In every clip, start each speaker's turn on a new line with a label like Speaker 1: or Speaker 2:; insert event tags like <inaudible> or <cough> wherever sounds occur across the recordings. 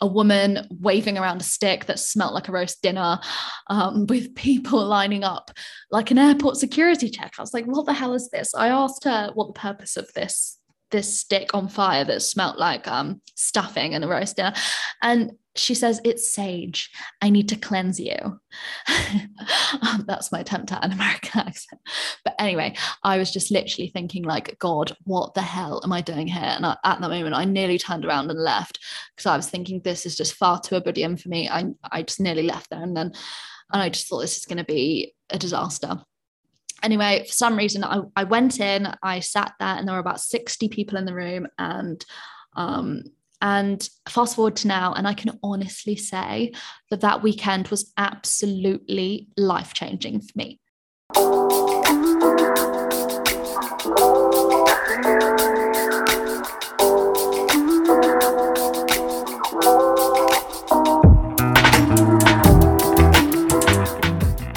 Speaker 1: a woman waving around a stick that smelt like a roast dinner um, with people <laughs> lining up like an airport security check. I was like, what the hell is this? I asked her what the purpose of this this stick on fire that smelt like um, stuffing and a roast dinner. And she says, It's sage. I need to cleanse you. <laughs> um, that's my attempt at an American <laughs> accent. But anyway, I was just literally thinking, like, God, what the hell am I doing here? And I, at that moment, I nearly turned around and left because I was thinking, This is just far too Ubudian for me. I, I just nearly left there. And then, and I just thought this is going to be a disaster anyway, for some reason, I, I went in, I sat there, and there were about 60 people in the room. And um, and fast forward to now, and I can honestly say that that weekend was absolutely life changing for me.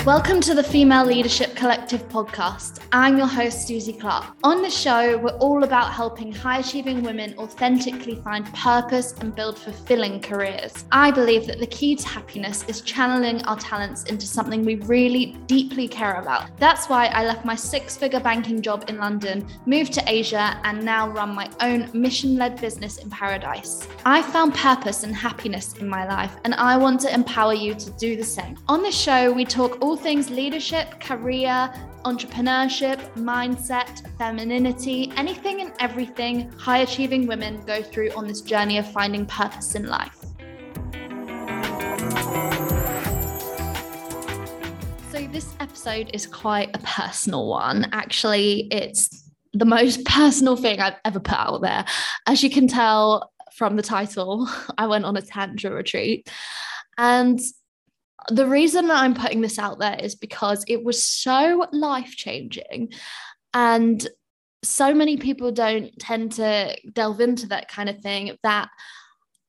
Speaker 1: Welcome to the Female Leadership Collective podcast. I'm your host, Suzie Clark. On the show, we're all about helping high achieving women authentically find purpose and build fulfilling careers. I believe that the key to happiness is channeling our talents into something we really deeply care about. That's why I left my six figure banking job in London, moved to Asia, and now run my own mission led business in paradise. I found purpose and happiness in my life, and I want to empower you to do the same. On this show, we talk all all things leadership, career, entrepreneurship, mindset, femininity, anything and everything high achieving women go through on this journey of finding purpose in life. So, this episode is quite a personal one. Actually, it's the most <laughs> personal thing I've ever put out there. As you can tell from the title, <laughs> I went on a tantra retreat. And the reason that I'm putting this out there is because it was so life changing. And so many people don't tend to delve into that kind of thing that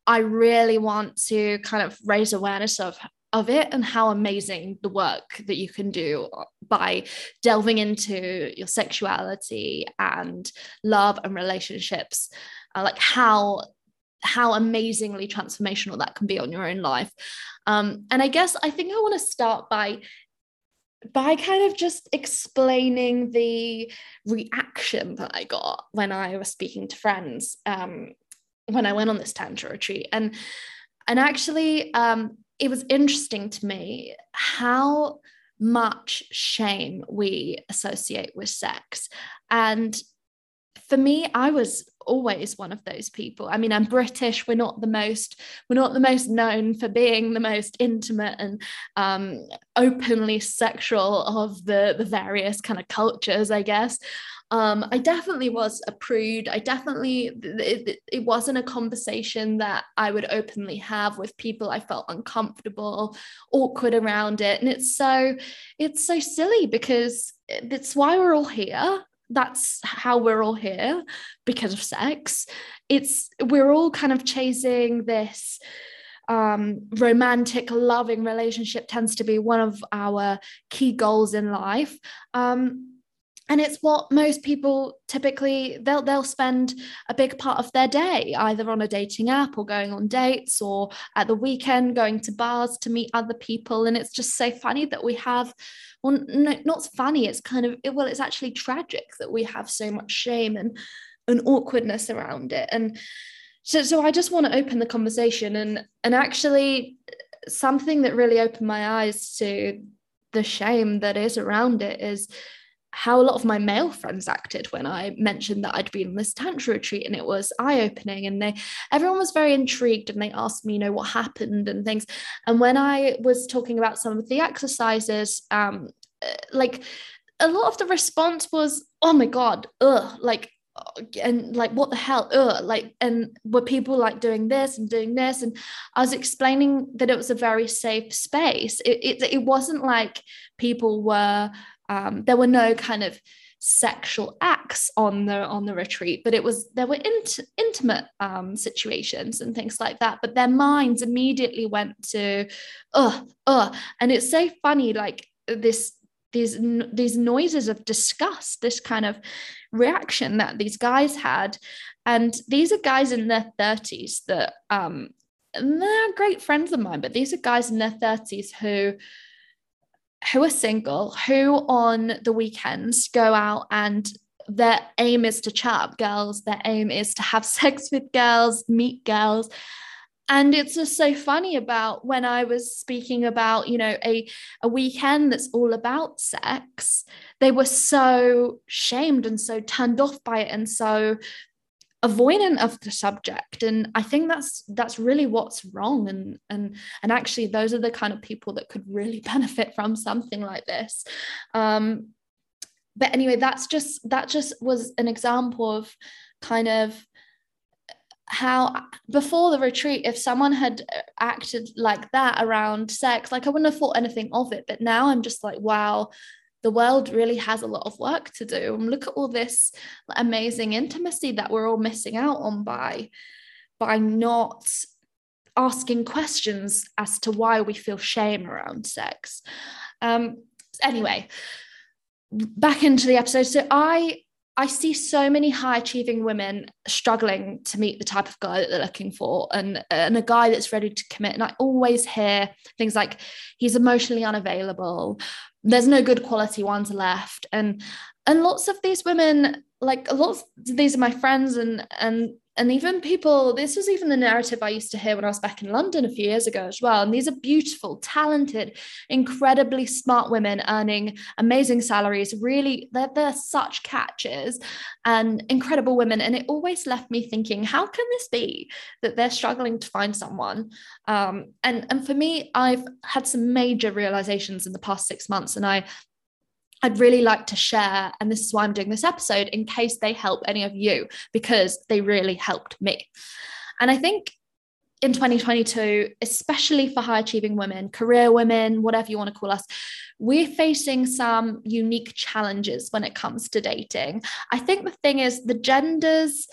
Speaker 1: I really want to kind of raise awareness of of it and how amazing the work that you can do by delving into your sexuality and love and relationships uh, like how how amazingly transformational that can be on your own life. Um, and I guess I think I want to start by by kind of just explaining the reaction that I got when I was speaking to friends um, when I went on this tantra retreat. And and actually um, it was interesting to me how much shame we associate with sex. And for me, I was always one of those people. I mean, I'm British. We're not the most we're not the most known for being the most intimate and um, openly sexual of the the various kind of cultures, I guess. Um, I definitely was a prude. I definitely it, it wasn't a conversation that I would openly have with people. I felt uncomfortable, awkward around it, and it's so it's so silly because that's why we're all here that's how we're all here because of sex. It's we're all kind of chasing this um, romantic loving relationship tends to be one of our key goals in life. Um, and it's what most people typically they'll they'll spend a big part of their day either on a dating app or going on dates or at the weekend going to bars to meet other people. And it's just so funny that we have well no, not funny it's kind of well it's actually tragic that we have so much shame and and awkwardness around it. And so so I just want to open the conversation and and actually something that really opened my eyes to the shame that is around it is how a lot of my male friends acted when I mentioned that I'd been on this tantra retreat and it was eye-opening and they everyone was very intrigued and they asked me you know what happened and things. And when I was talking about some of the exercises um like a lot of the response was oh my god ugh like and like what the hell ugh, like and were people like doing this and doing this? And i was explaining that it was a very safe space. It, it, it wasn't like people were um, there were no kind of sexual acts on the on the retreat but it was there were int- intimate um, situations and things like that but their minds immediately went to oh oh and it's so funny like this these these noises of disgust this kind of reaction that these guys had and these are guys in their 30s that um they're great friends of mine, but these are guys in their 30s who who are single, who on the weekends go out and their aim is to chat up girls, their aim is to have <laughs> sex with girls, meet girls. And it's just so funny about when I was speaking about, you know, a, a weekend that's all about sex, they were so shamed and so turned off by it and so avoidant of the subject. And i think that's that's really what's wrong. And and and actually those are the kind of people that could really <laughs> benefit from something like this. Um but anyway that's just that just was an example of kind of how before the retreat if someone had acted like that around sex like i wouldn't have thought anything of it. But now i'm just like wow the world really has a lot of work to do. And look at all this amazing intimacy that we're all missing out on by by not asking questions as to why we feel shame around sex. Um anyway back into the episode. So i I see so many high achieving women struggling to meet the type of guy that they're looking for and, and a guy that's ready to commit. And I always hear things like he's emotionally unavailable, there's no good quality ones left. And and lots of these women, like lots of these are my friends and and and even people this was even the narrative i used to hear when i was back in london a few years ago as well. And these are beautiful talented incredibly smart women earning amazing salaries. Really they're, they're such catches and incredible women. And it always left me thinking how can this be that they're struggling to find someone? Um, and and for me i've had some major realizations in the past six months. And i I'd really like to share, and this is why I'm doing this episode, in case they help any of you, because they really helped me. And I think in 2022, especially for high achieving women, career women, whatever you want to call us, we're facing some unique challenges when it comes to dating. I think the thing is, the genders,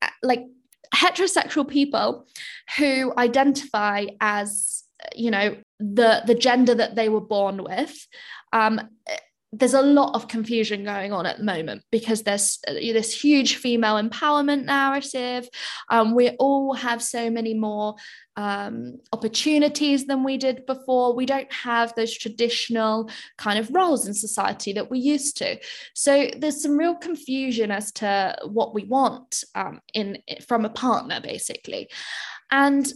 Speaker 1: uh, like heterosexual people who identify as you know the the gender that they were born with um, there's a lot of confusion going on at the moment because there's uh, this huge female empowerment narrative. Um, we all have so many more um, opportunities than we did before. We don't have those traditional kind of roles in society that we used to. So there's some real confusion as to what we want um, in from a partner, basically. And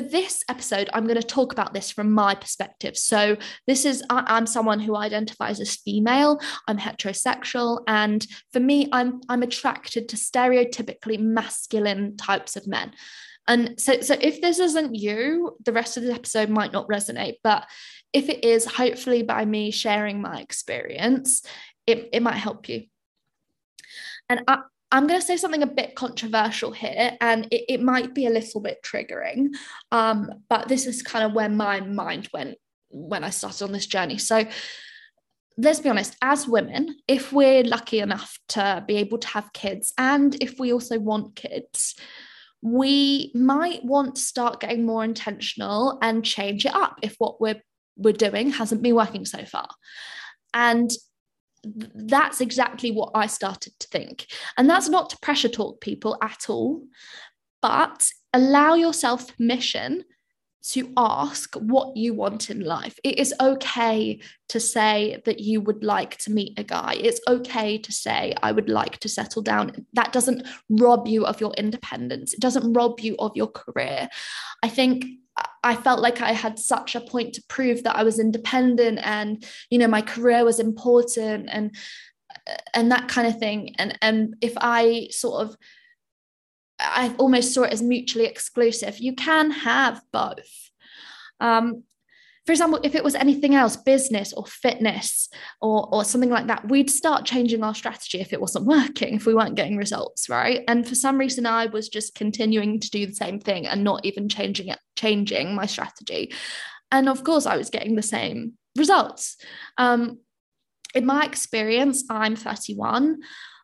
Speaker 1: for this episode, I'm going to talk about this from my perspective. So, this is I, am someone who identifies as female. I'm heterosexual, and for me, I'm I'm attracted to stereotypically masculine types of men. And so, so if this isn't you, the rest of the episode might not resonate. But if it is, hopefully, by me sharing my experience, it, it might help you. And I, I'm going to say something a bit controversial here, and it, it might be a little bit triggering, um, but this is kind of where my mind went when I started on this journey. So, let's be honest, as women, if we're lucky enough to be able to have kids, and if we also want kids, we might want to start getting more intentional and change it up if what we're we're doing hasn't been working so far. And that's exactly what I started to think. And that's not to pressure talk people at all, but allow yourself permission to ask what you want in life. It is okay to say that you would like to meet a guy. It's okay to say, I would like to settle down. That doesn't rob you of your independence, it doesn't rob you of your career. I think I felt like I had such a point to prove that I was independent and you know my career was important and and that kind of thing. And and if I sort of I almost saw it as mutually exclusive. You can have both. Um, for example, if it was anything else, business or fitness or, or something like that, we'd start changing our strategy if it wasn't <laughs> working, if we weren't getting results, right? And for some reason, I was just continuing to do the same thing and not even changing it, changing my strategy. And of course, I was getting the same results. Um, in my experience, I'm 31.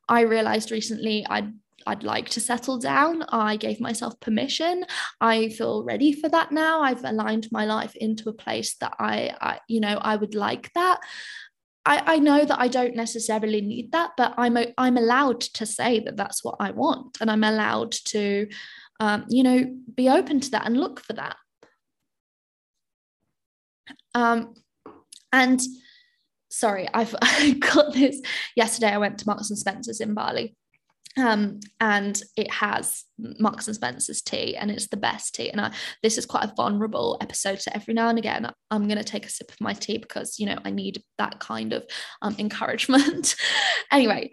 Speaker 1: I realized recently I'd I'd like to settle down. I gave myself permission. I feel ready for that now. I've aligned my life into a place that I, I you know, I would like that. I, I know that I don't necessarily need that, but I'm I'm allowed to say that that's what I want, and I'm allowed to um, you know, be open to that and look for that. Um, and sorry, I've I <laughs> got this yesterday. I went to Marks and Spencer's in Bali um, and it has Marks and Spencer's tea, and it's the best tea. And I, this is quite a vulnerable episode, so every now and again, I'm going to take a sip of my tea because you know I need that kind of um, encouragement. <laughs> anyway,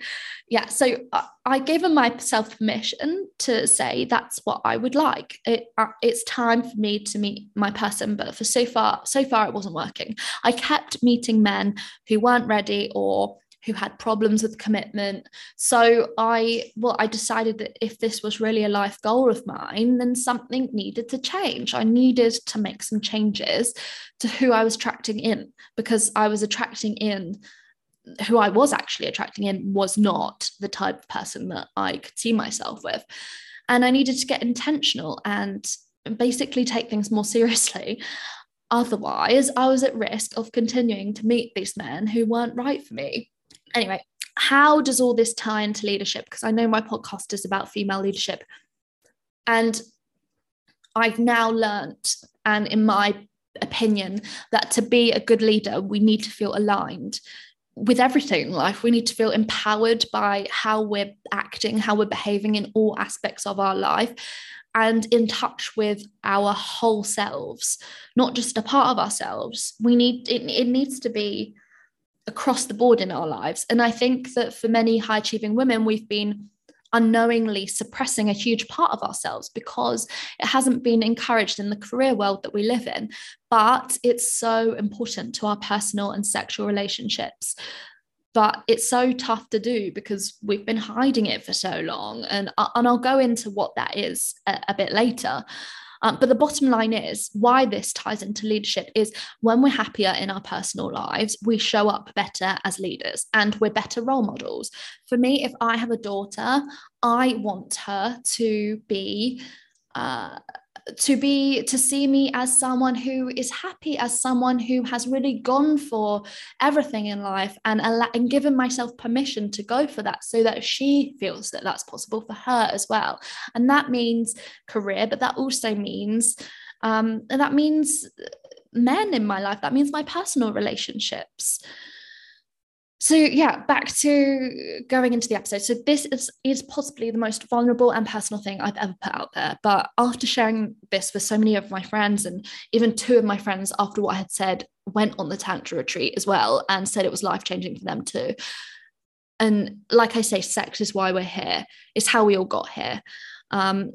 Speaker 1: yeah. So I, I gave myself permission to say that's what I would like. It, uh, it's time for me to meet my person, but for so far, so far it wasn't working. I kept meeting men who weren't ready or who had problems with commitment. So I, well, I decided that if this was really a life goal of mine, then something needed to change. I needed to make some changes to who I was attracting in because I was attracting in who I was actually attracting in was not the type of person that I could see myself with. And I needed to get intentional and basically take things more <laughs> seriously. Otherwise, I was at risk of continuing to meet these men who weren't right for me anyway, how does all this tie into leadership? Because I know my podcast is about female leadership. And I've now learnt, and in my opinion, that to be a good leader, we need to feel aligned with everything in life. We need to feel empowered by how we're acting, how we're behaving in all aspects of our life, and in touch with our whole selves, not just a part of ourselves. We need it, it needs to be across the board in our lives. And I think that for many high achieving women, we've been unknowingly suppressing a huge part of ourselves because it hasn't been encouraged in the career world that we live in. But it's so important to our personal and sexual relationships. But it's so tough to do because we've been hiding it for so long. And, uh, and I'll go into what that is a, a bit later. Um, but the bottom line is why this ties into leadership is when we're happier in our personal lives, we show up better as leaders and we're better role models. For me, if I have a daughter, I want her to be. Uh, to be to see me as someone who is happy as someone who has really gone for everything in life and and given myself permission to go for that so that she feels that that's possible for her as well. And that means career but that also means um, and that means men in my life. That means my personal relationships so yeah back to going into the episode. So this is is possibly the most vulnerable and personal thing i've ever put out there. But after sharing this with so many of my friends and even two of my friends after what i had said went on the tantra retreat as well and said it was life changing for them too. And like i say sex is why we're here. It's how we all got here. Um,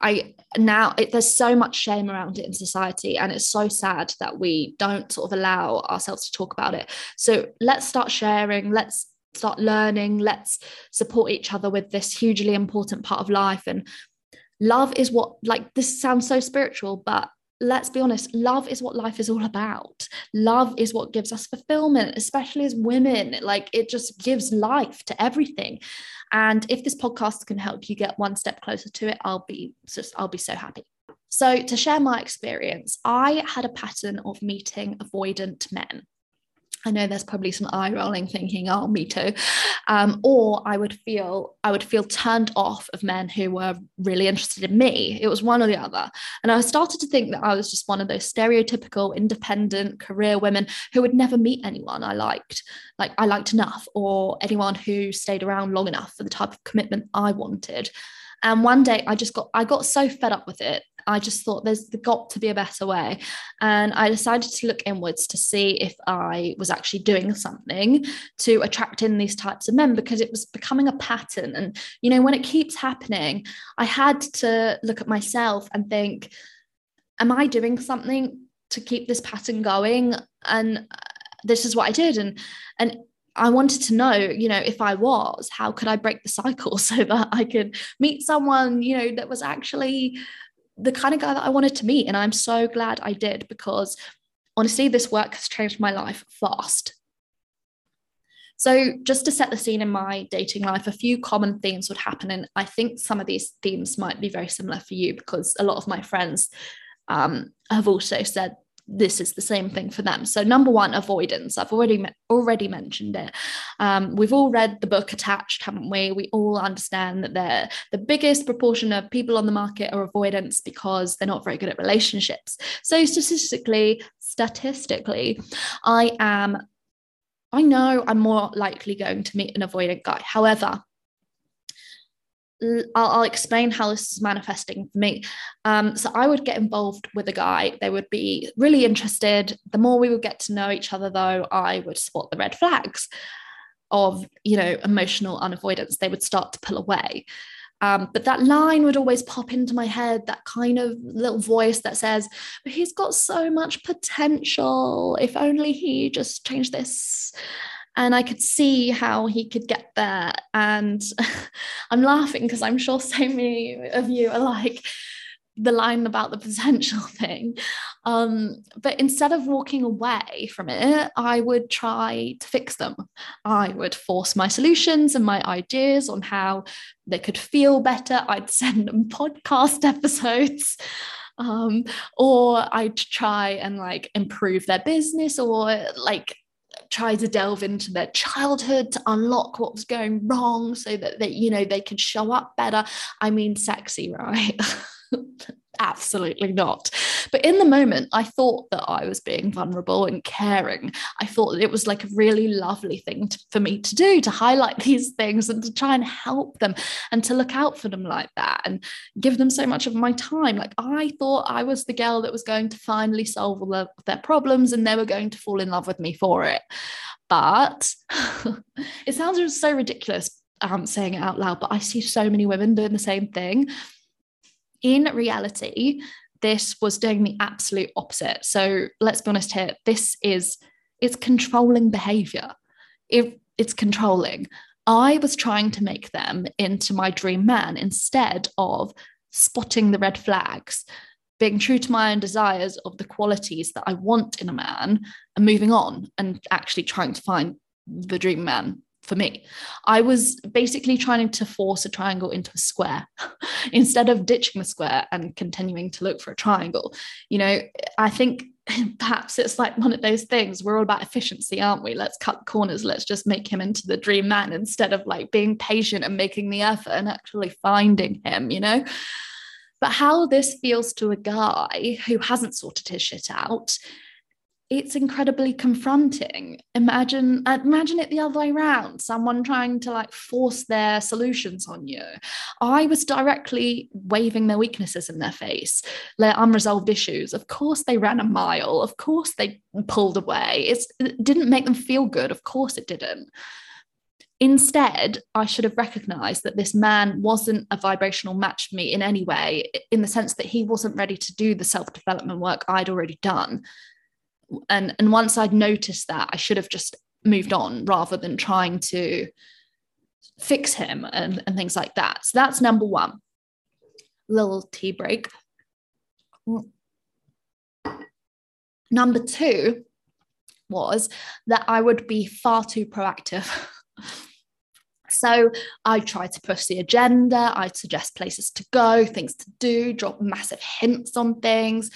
Speaker 1: I now it, there's so much shame around it in society, and it's so sad that we don't sort of allow ourselves to talk about it. So let's start sharing. Let's start learning. Let's support each other with this hugely important part of life. And love is what like this sounds so spiritual, but let's be honest, love is what life is all about. Love is what gives us fulfillment, especially as women. Like it just gives life to everything. And if this podcast can help you get one step closer to it, I'll be just I'll be so happy. So to share my experience, I had a pattern of meeting avoidant men. I know there's probably some eye rolling thinking, oh, me too. Um, or I would feel I would feel turned off of men who were really interested in me. It was one or the other. And I started to think that I was just one of those stereotypical independent career women who would never meet anyone I liked, like I liked enough, or anyone who stayed around long enough for the type of commitment I wanted. And one day I just got I got so fed up with it I just thought there's got to be a better way. And I decided to look inwards to see if I was actually doing something to attract in these types of men because it was becoming a pattern. And, you know, when it keeps happening, I had to look at myself and think, am I doing something to keep this pattern going? And this is what I did. And, and I wanted to know, you know, if I was, how could I break the cycle <laughs> so that I could meet someone, you know, that was actually the kind of guy that I wanted to meet. And I'm so glad I did because honestly, this work has changed my life fast. So, just to set the scene in my dating life, a few common themes would happen. And I think some of these themes might be very similar for you because a lot of my friends um, have also said this is the same thing for them. So number one, avoidance. I've already already mentioned it. Um, we've all read the book Attached, haven't we? We all understand that they're the biggest proportion of people on the market are avoidance because they're not very good at relationships. So statistically, statistically, I am. I know I'm more likely going to meet an avoidant guy. However, I'll, I'll, explain how this is manifesting for me. Um, so I would get involved with a guy. They would be really interested. The more we would get to know each other, though, I would spot the red flags of, you know, emotional unavoidance. They would start to pull away. Um, but that line would always pop into my head, that kind of little voice that says, but he's got so much potential. If only he just changed this and I could see how he could get there. And <laughs> I'm laughing because I'm sure so many of you are like, the line about the <laughs> potential thing. Um, but instead of walking away from it, I would try to fix them. I would force my solutions and my ideas on how they could feel better. I'd <laughs> send them podcast episodes. Um, or I'd try and like improve their business or like try to delve into their childhood to unlock what was going wrong so that they, you know they could show up better. I mean sexy right <laughs> absolutely not. But in the moment i thought that i was being vulnerable and caring. I thought that it was like a really lovely thing to, for me to do to highlight <laughs> these things and to try and help them and to look out for them like that and give them so much of my time. Like i thought i was the girl that was going to finally solve all of their problems and they were going to fall in love with me for it. But <laughs> it sounds so ridiculous um, saying it out loud, but I see so many women doing the same thing in reality, this was doing the absolute opposite. So let's be honest here. This is it's controlling behavior. If it's controlling. I was trying to make them into my dream man instead of spotting the red flags, being true to my own desires of the qualities that I want in a man and moving on and actually trying to find the dream man for me. I was basically trying to force a triangle into a square <laughs> instead of ditching the square and continuing to look for a triangle. You know, I think <laughs> perhaps it's like one of those things we're all about efficiency aren't we let's cut corners let's just make him into the dream man instead of like being patient and making the effort and actually finding him you know but how this feels to a guy who hasn't sorted his shit out it's incredibly confronting. Imagine imagine it the other way around someone trying to like force their solutions on you. I was directly waving their weaknesses in their face their unresolved issues. Of course they ran a mile. Of course they pulled away. It's, it didn't make them feel good. Of course it didn't. Instead, I should have recognized that this man wasn't a vibrational match for me in any way, in the sense that he wasn't ready to do the self development work I'd already done and and once i'd noticed that i should have just moved on rather than trying to fix him and, and things like that. So that's number one. Little tea break. Number two was that i would be far too proactive. <laughs> So I try to push the agenda, I'd suggest places to go, things to do, drop massive hints on things.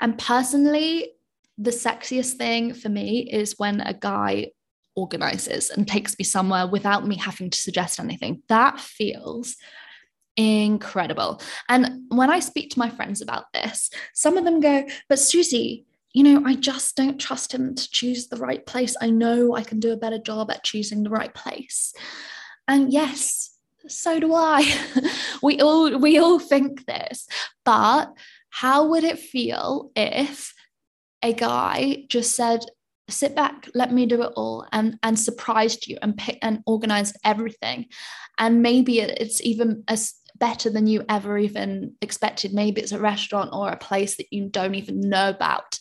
Speaker 1: And personally, the sexiest thing for me is when a guy organizes and takes me somewhere without me having to suggest anything. That feels incredible. And when I speak to my friends about this, some of them go, But Suzie, you know, I just don't trust him to choose the right place. I know I can do a better job at choosing the right place. And yes, so do I. <laughs> we all we all think this. But how would it feel if a guy just said, sit back, let me do it all, and and surprised you and pick and organized everything. And maybe it's even as better than you ever even expected. Maybe it's a restaurant or a place that you don't even know about.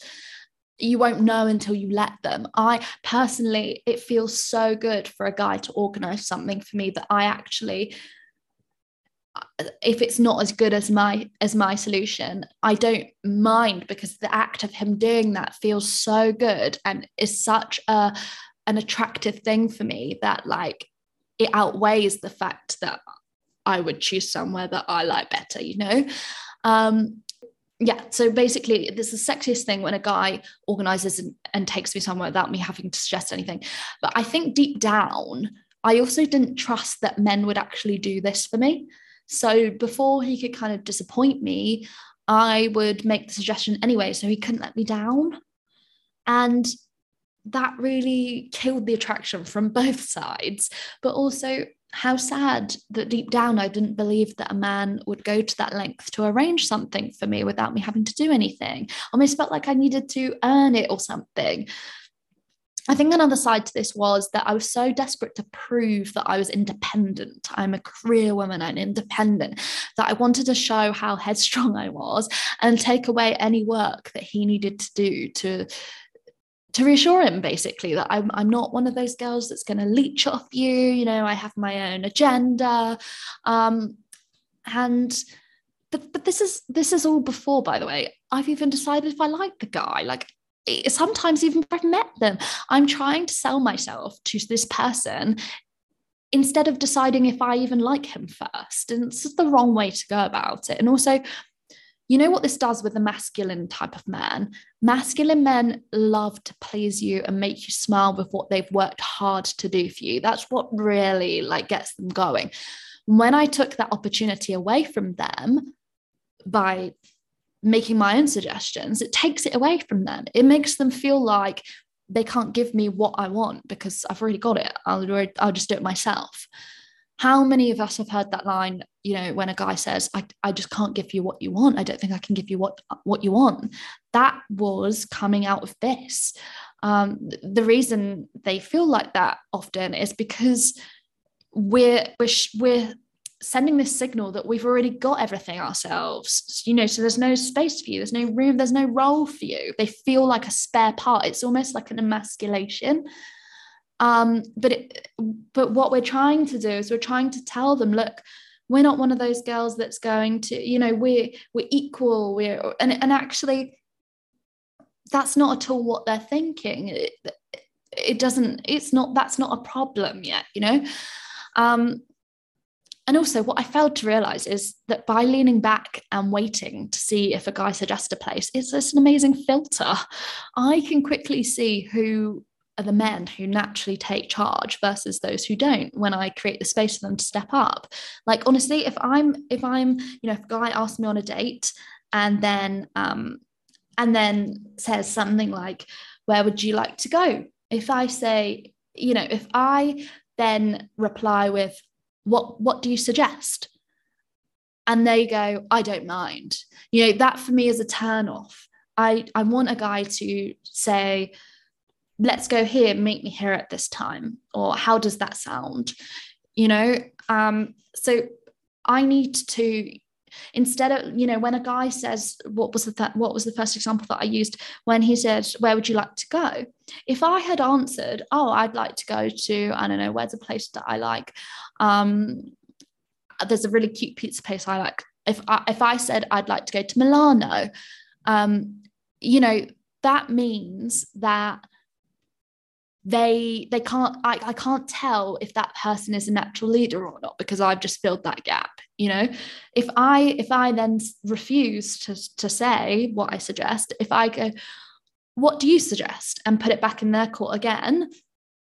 Speaker 1: You won't know until you let them. I personally, it feels so good for a guy to organize something for me that I actually if it's not as good as my as my solution i don't mind because the act of him doing that feels so good and is such a an attractive thing for me that like it outweighs the fact that i would choose somewhere that i like better you know um yeah, so basically, this is the sexiest thing when a guy organizes and, and takes me somewhere without me having to suggest anything. But I think deep down, I also didn't trust that men would actually do this for me. So before he could kind of disappoint me, I would make the suggestion anyway, so he couldn't let me down. And that really killed the attraction from <laughs> both sides. But also, how sad that deep down I didn't believe that a man would go to that length to arrange something for me without me having to do anything. Almost felt like I needed to earn it or something. I think another side to this was that I was so desperate to prove that I was independent. I'm a career woman and independent, that I wanted to show how headstrong I was and take away any work that he needed to do to to reassure him basically that I'm, I'm not one of those girls that's going to leech off you you know i have my own agenda um, and but but this is this is all before by the way i've even decided if i like the guy like sometimes even if i've met them i'm trying to sell myself to this person instead of deciding if i even like him first and it's the wrong way to go about it and also you know what this does with the masculine type of man? Masculine men love to please you and make you smile with what they've worked hard to do for you. That's what really like gets them going. When I took that opportunity away from them by making my own suggestions, it takes it away from them. It makes them feel like they can't give me what I want because I've already got it. I'll, I'll just do it myself. How many of us have heard that line you know when a guy says I, I just can't give you what you want. I don't think i can give you what what you want. That was coming out of this. Um, the reason they feel like that often is because we're we're we're sending this signal that we've already got everything ourselves you know so there's no space for you there's no room there's no role for you they feel like a spare part it's almost like an emasculation um, but it, but what we're trying to do is we're trying to tell them, look, we're not one of those girls that's going to, you know, we're we're equal. We're and and actually, that's not at all what they're thinking. It, it doesn't. It's not. That's not a problem yet. You know. Um, and also, what I failed to realize is that by leaning back and waiting to see if a guy suggests a place, it's just an amazing filter. I can quickly see who are the men who naturally take charge versus those who don't when i create the space for them to step up like honestly if i'm if i'm you know if a guy asks me on a date and then um and then says something like where would you like to go if i say you know if i then reply with what what do you suggest? And they go i don't mind. You know that for me is a turn off. I i want a guy to say let's go here meet me here at this time or how does that sound? You know um so i need to instead of you know when a guy says what was the th- what was the first example that i used? when he said where would you like to go? If i had answered oh i'd like to go to i don't know where's a place that i like um there's a really cute pizza place i like. If i if i said i'd like to go to milano um you know that means that they they can't I, I can't tell if that person is a natural leader or not because I've just filled that gap you know? If I if I then refuse to to say what I suggest if I go what do you suggest? and put it back in their court again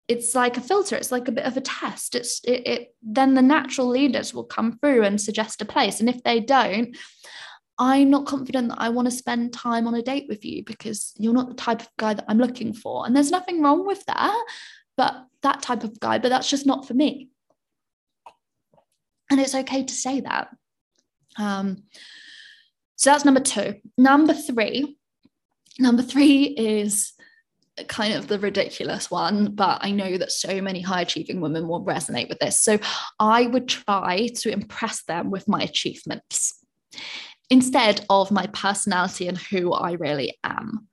Speaker 1: it's like a filter it's like a bit of a test it's it, it then the natural leaders will come through and suggest a place and if they don't I'm not confident that I want to spend time on a date with you because you're not the type of guy that I'm looking for. And there's nothing wrong with that, but that type of guy, but that's just not for me. And it's okay to say that. Um, so that's number two. Number three, number three is kind of the ridiculous one, but I know that so many high achieving women will resonate with this. So I would try to impress them with my achievements instead of my personality and who I really am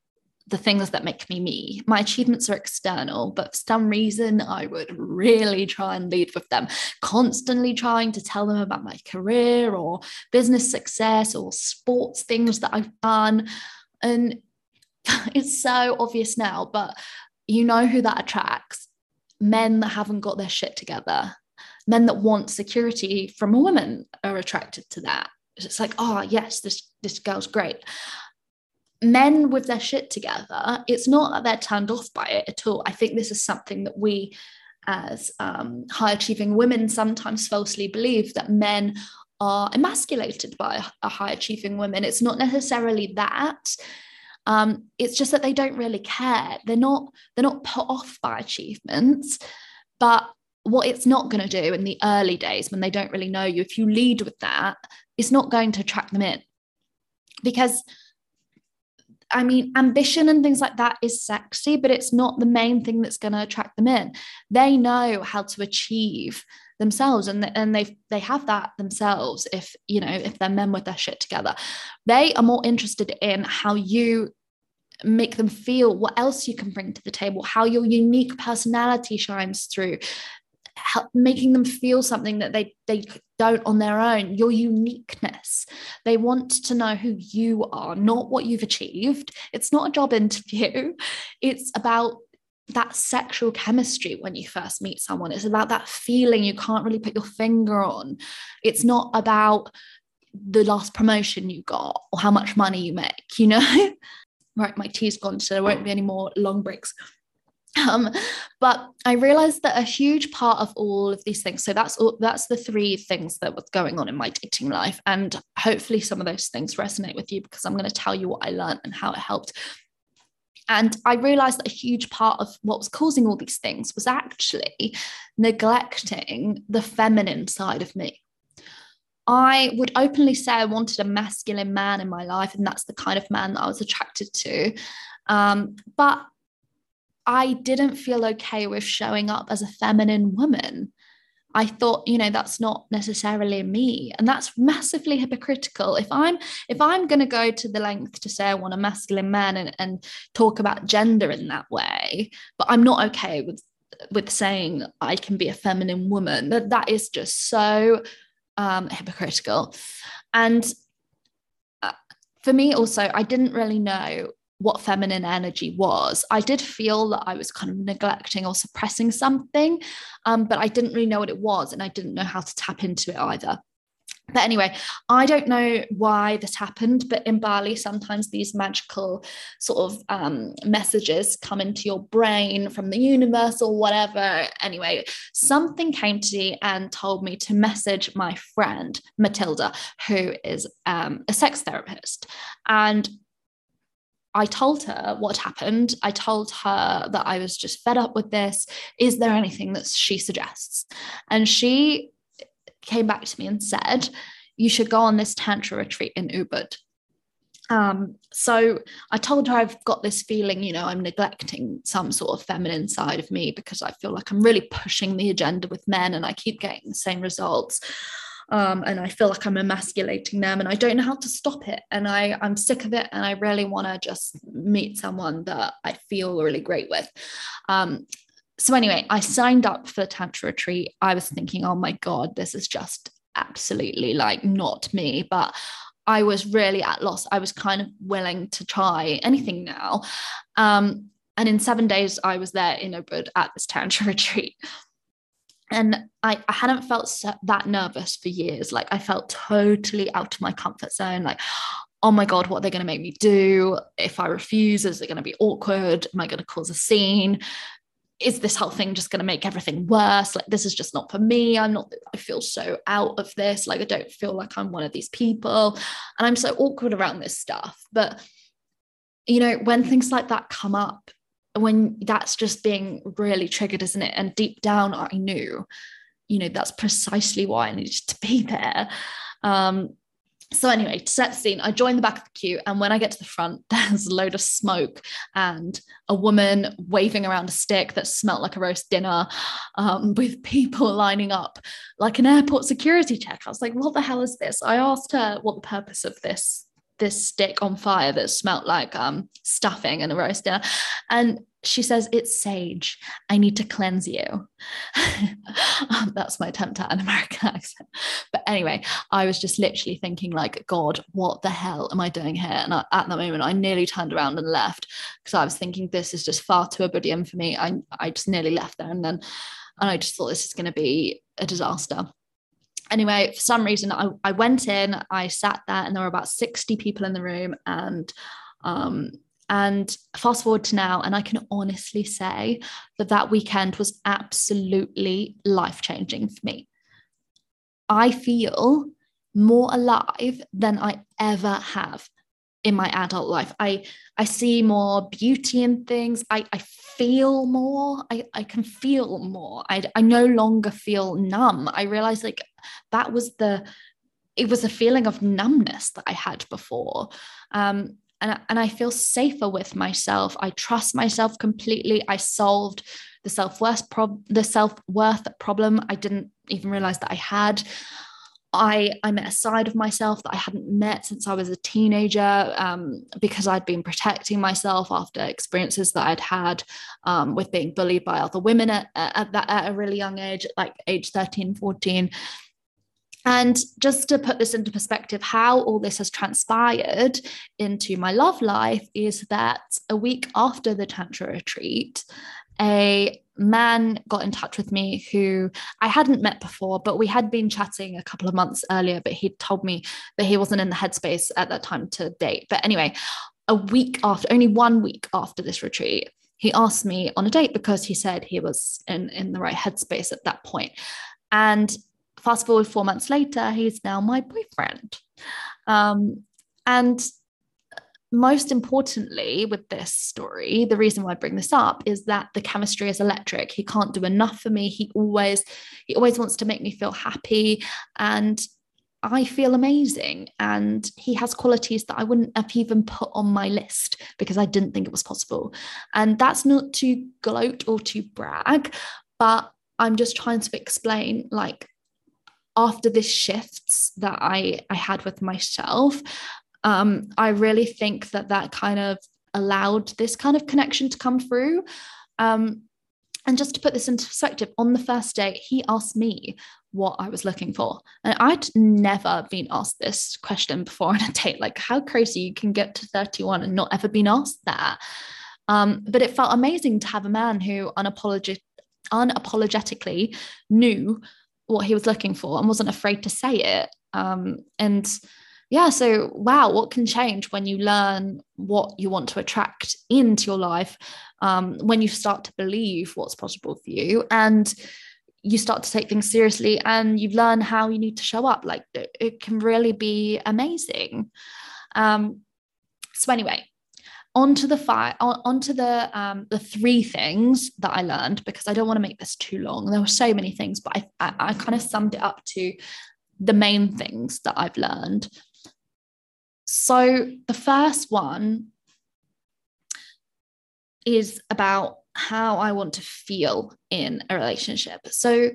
Speaker 1: the things that make me me. My achievements are external, but for some reason, I would really try and lead with them, constantly trying to tell them about my career or business success or sports things that I've done. And <laughs> it's so obvious now, but you know who that attracts? Men that haven't got their shit together. Men that want security from a woman are attracted to that. It's like oh yes this this girl's great. Men with their shit together it's not that they're turned off by it at all. I think this is something that we as um, high achieving women sometimes falsely believe that men are emasculated by a high achieving woman it's not necessarily that um, it's just that they don't really care they're not they're not put off by achievements but what it's not going to do in the early days when they don't really know you, if you lead with that, it's not going to attract them in. Because, I mean, ambition and things like that is sexy, but it's not the main thing that's going to attract them in. They know how to achieve themselves and, and they they have that themselves if you know if they're men with their shit together. They are more interested in how you make them feel what else you can bring to the table how your unique personality shines through help, making them feel something that they they don't on their own your uniqueness. They want to know who you are not what you've achieved. It's not a job interview. <laughs> It's about that sexual chemistry when you first meet someone it's about that feeling you can't really put your finger on it's not about the last promotion you got or how much money you make you know <laughs> right my tea's gone so there won't be any more long breaks um, but I realized that a huge part of all of these things, so that's all that's the three things that was going on in my dating life. And hopefully some of those things resonate with you because I'm going to tell you what I learned and how it helped. And I realized that a huge part of what was causing all these things was actually neglecting the feminine side of me. I would openly say I wanted a masculine man in my life, and that's the kind of man that I was attracted to. Um, but I didn't feel okay with showing up as a feminine woman. I thought, you know, that's not necessarily me. And that's massively hypocritical. If I'm if I'm gonna go to the length to say I want a masculine man and, and talk about gender in that way, but I'm not okay with with saying I can be a feminine woman, that that is just so um, hypocritical. And uh, for me also, I didn't really know what feminine energy was. I did feel that I was kind of neglecting or suppressing something, um, but I didn't really know what it was and I didn't know how to tap into it either. But anyway, I don't know why this happened, but in Bali, sometimes these magical sort of um, messages come into your brain from the universe or whatever. Anyway, something came to me and told me to message my friend, Matilda, who is um, a sex therapist. And I told her what happened. I told her that I was just fed up with this. Is there anything that she suggests? And she came back to me and said, You should go on this Tantra retreat in Ubud. Um, so I told her I've got this feeling, you know, I'm neglecting some sort of feminine side of me because I feel like I'm really pushing the agenda with men and I keep getting the same results um, and I feel like I'm emasculating them and I don't know how to stop it. And I, I'm sick of it and I really want to just meet someone that I feel really great with. Um, so, anyway, I signed up for the Tantra retreat. I was thinking, oh my God, this is just absolutely like not me. But I was really at loss. I was kind of willing to try anything now. Um, and in seven days, I was there in Ubud at this Tantra <laughs> retreat and I, I hadn't felt so, that nervous for years. Like i felt totally out of my comfort zone. Like oh my god what are they going to make me do? If i refuse is it going to be awkward? Am i going to cause a scene? Is this whole thing just going to make everything worse? Like this is just not for me. I'm not i feel so out of this. Like i don't feel like i'm one of these people. And i'm so awkward around this stuff. But you know when things like that come up when that's just being really triggered, isn't it? And deep down, I knew, you know, that's precisely why I needed to be there. Um, so anyway, to set the scene, I join the back of the queue, and when I get to the front, <laughs> there's a load of smoke and a woman waving around a stick that smelt like a roast dinner, um, with people lining up like an airport security check. I was like, "What the hell is this?" I asked her what the purpose of this this stick on fire that smelt like um, stuffing and a roast dinner. And she says, It's sage. I need to cleanse you. <laughs> um, that's my attempt at an American <laughs> accent. But anyway, I was just literally thinking, like, God, what the hell am I doing here? And I, at that moment, I nearly turned around and left because I was thinking, This is just far too Ubudian for me. I, I just nearly left there. And then, and I just thought this is going to be a disaster. Anyway, for some reason, I, I went in, I sat there, and there were about 60 people in the room. And um, and fast forward to now, and I can honestly say that that weekend was absolutely life changing for me. I feel more alive than I ever have in my adult life. I I see more beauty in things. I, I feel more. I, I can feel more. I, I no longer feel numb. I realize like that was the it was a feeling of numbness that I had before. Um, and, and I feel safer with myself. I trust myself completely. I solved the self-worth prob- the self-worth problem I didn't even realize that I had. I, I met a side of myself that I hadn't met since I was a teenager um, because I'd been protecting myself after experiences that I'd had um, with being bullied by other women at, at, that, at a really young age, like age 13, 14. And just to put this into perspective, how all this has transpired into my love life is that a week after the Tantra retreat, a man got in touch with me who I hadn't met before, but we had been chatting a couple of months earlier, but he told me that he wasn't in the headspace at that time to date. But anyway, a week after, only one week after this retreat, he asked me on a date because he said he was in, in the right headspace at that point. And fast forward four months later, he's now my boyfriend. Um, and most importantly with this story the reason why i bring this up is that the chemistry is electric he can't do enough for me he always he always wants to make me feel happy and I feel amazing. And he has qualities that I wouldn't have even put on my list because I didn't think it was possible. And that's not to gloat or to brag, but I'm just trying to explain like after this shifts that I I had with myself, um, I really think that that kind of allowed this kind of connection to come through. Um, and just to put this into perspective, on the first date, he asked me what I was looking for. And I'd never been asked this question before <laughs> on a date. Like, how crazy you can get to 31 and not ever been asked that. Um, but it felt amazing to have a man who unapologetic, unapologetically knew what he was looking for and wasn't afraid to say it. Um, and yeah, so wow, what can change when you learn what you want to attract into your life, um, when you start to believe what's possible for you, and you start to take things seriously, and you learn how you need to show up. Like it, it can really be amazing. Um, so anyway, onto the five, onto the um, the three things that I learned because I don't want to make this too long. There were so many things, but I, I, I kind of summed it up to the main things that I've learned. So the first one is about how I want to feel in a relationship. So,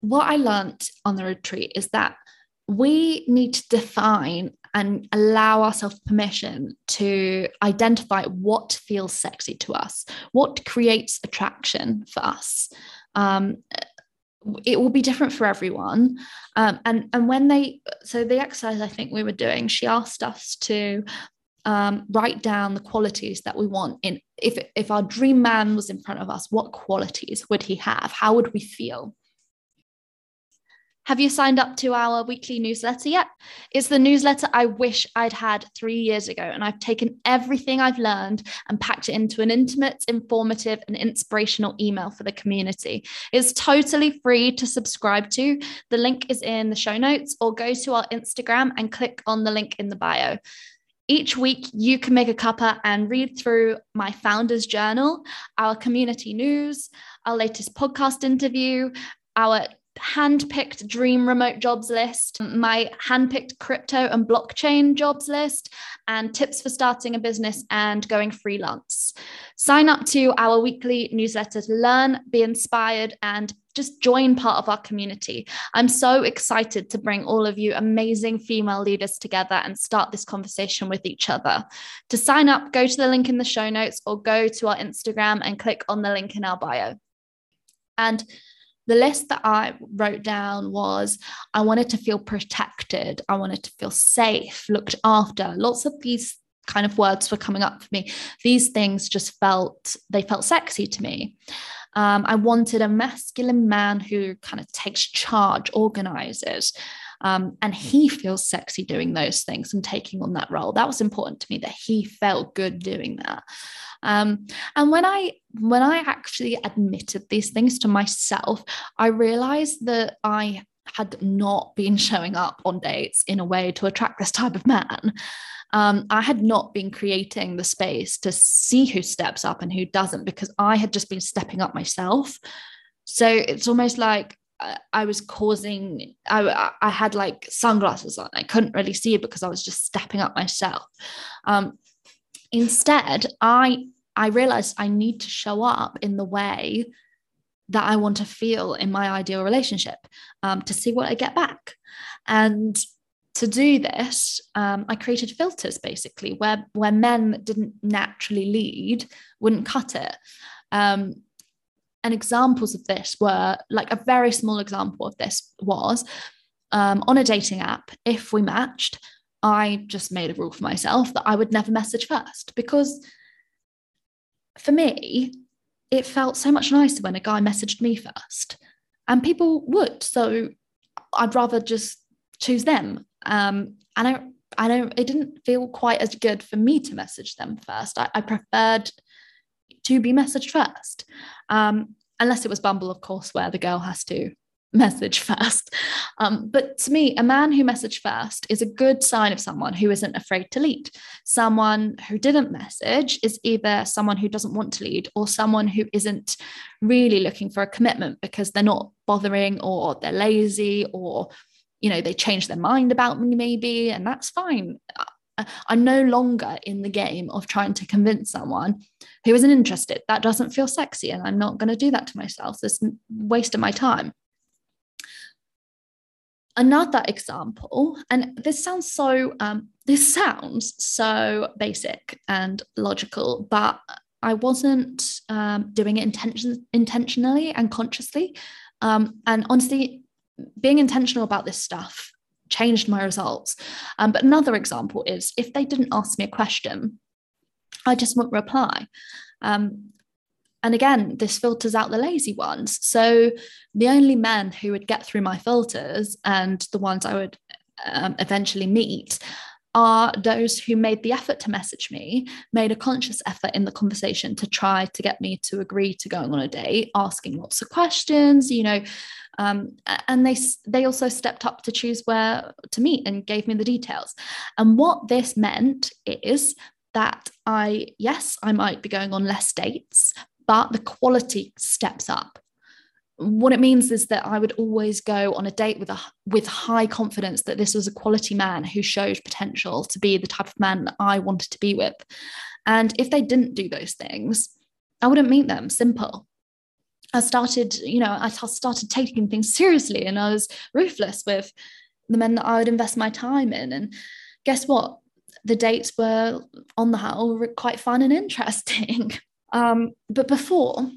Speaker 1: what I learned on the retreat is that we need to define and allow ourselves permission to identify what feels sexy to us, what creates attraction for us. Um, it will be different for everyone. Um, and and when they so the exercise i think we were doing she asked us to um, write down the qualities that we want in if if our dream man was in front of us what qualities would he have? How would we feel have you signed up to our weekly newsletter yet? It's the newsletter I wish I'd had three years ago, and I've taken everything I've learned and packed it into an intimate, informative, and inspirational email for the community. It's totally free to subscribe to. The link is in the show notes, or go to our Instagram and click on the link in the bio. Each week, you can make a cuppa and read through my founder's journal, our community news, our latest podcast interview, our handpicked dream remote jobs list, my handpicked crypto and blockchain jobs list, and tips for starting a business and going freelance. Sign up to our weekly newsletter to learn, be inspired, and just join part of our community. I'm so excited to bring all of you amazing female leaders together and start this conversation with each other. To sign up, go to the link in the show notes or go to our Instagram and click on the link in our bio. And the list that I wrote down was I wanted to feel protected, I wanted to feel safe, looked after. Lots of these kind of words were coming up for me. These things just felt, they felt sexy to me. Um, I wanted a masculine man who kind of takes charge, organizes, um, and he feels sexy doing those things and taking on that role. That was important to me that he felt good doing that. Um, and when I when I actually admitted these things to myself, I realized that I had not been showing up on dates in a way to attract this type of man. Um, I had not been creating the space to see who steps up and who doesn't because I had just been stepping up myself. So it's almost like I was causing I I had like sunglasses on. I couldn't really see because I was just stepping up myself. Um, instead, I I realized I need to show up in the way that I want to feel in my ideal relationship um, to see what I get back. And to do this, um, I created filters basically where where men didn't naturally lead wouldn't cut it. Um, and examples of this were like a very small example of this was um, on a dating app, if we matched, I just made a rule for myself that I would never message first because for me, it felt so much nicer when a guy messaged me first. And people would. So I'd rather just choose them. Um, and I I don't it didn't feel quite as good for me to message them first. I, I preferred to be messaged first. Um, unless it was Bumble, of course, where the girl has to <laughs> message first. Um, but to me, a man who messaged first is a good sign of someone who isn't afraid to lead. Someone who didn't message is either someone who doesn't want to lead or someone who isn't really looking for a commitment because they're not bothering or they're lazy or you know they change their mind about me maybe and that's fine I'm no longer in the game of trying to convince someone who isn't interested. That doesn't feel sexy. And I'm not going to do that to myself. This waste of my time. Another example, and this sounds so um, this sounds so basic and logical, but I wasn't um, doing it intention- intentionally and consciously. Um, and honestly, being intentional about this stuff changed my results. Um, but another example is if they didn't ask me a question, I just wouldn't reply. Um, and again, this filters out the lazy ones. So the only men who would get through my filters and the ones I would um, eventually meet are those who made the effort to message me, made a conscious effort in the conversation to try to get me to agree to going on a date, asking lots of questions, you know, um, and they they also stepped up to choose where to meet and gave me the details. And what this meant is that I yes I might be going on less dates, but the quality steps up. What it means is that I would always go on a date with a with high confidence that this was a quality man who showed potential to be the type of man that I wanted to be with. And if they didn't do those things, I wouldn't meet them. Simple. I started, you know, I started taking things seriously and I was ruthless with the men that I would invest my time in. And guess what? The dates were on the whole quite fun and interesting. <laughs> Um, but before,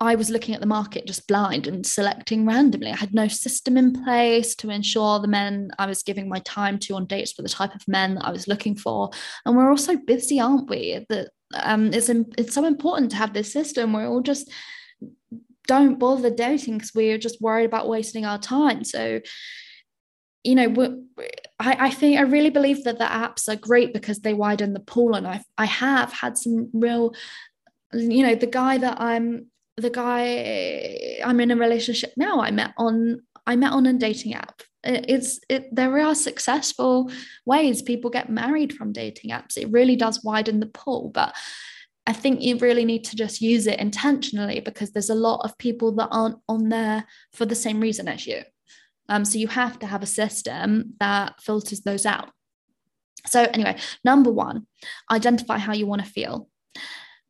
Speaker 1: I was looking at the market just blind and selecting randomly. I had no system in place to ensure the men I was giving my time to on dates were the type of men that I was looking for. And we're all so busy, aren't we? That um, it's it's so important to have this system. We're all just don't bother dating because we're just worried about wasting our time. So, you know, I, I think I really believe that the apps are great because they widen the pool, and I I have had some real, you know, the guy that I'm the guy I'm in a relationship now. I met on I met on a dating app. It's it there are successful ways people get married from dating apps. It really does widen the pool, but I think you really need to just use it intentionally because there's a lot of people that aren't on there for the same reason as you. Um, so you have to have a system that filters those out. So, anyway, number one, identify how you want to feel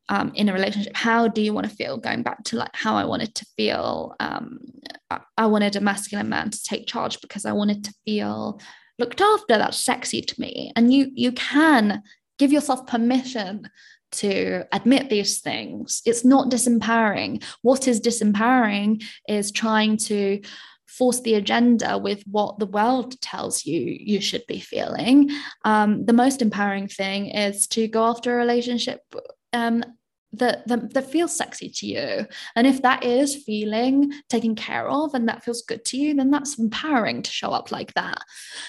Speaker 1: um, in a relationship. How do you want to feel? Going back to like how I wanted to feel, um, I wanted a masculine man to take charge because I wanted to feel looked after. That's sexy to me, and you you can give yourself permission to admit these things. It's not disempowering. What is disempowering is trying to force the agenda with what the world tells you you should be feeling. Um, the most empowering thing is to go after a relationship um, that, that that feels sexy to you. And if that is feeling taken care of and that feels good to you then that's empowering to show up like that.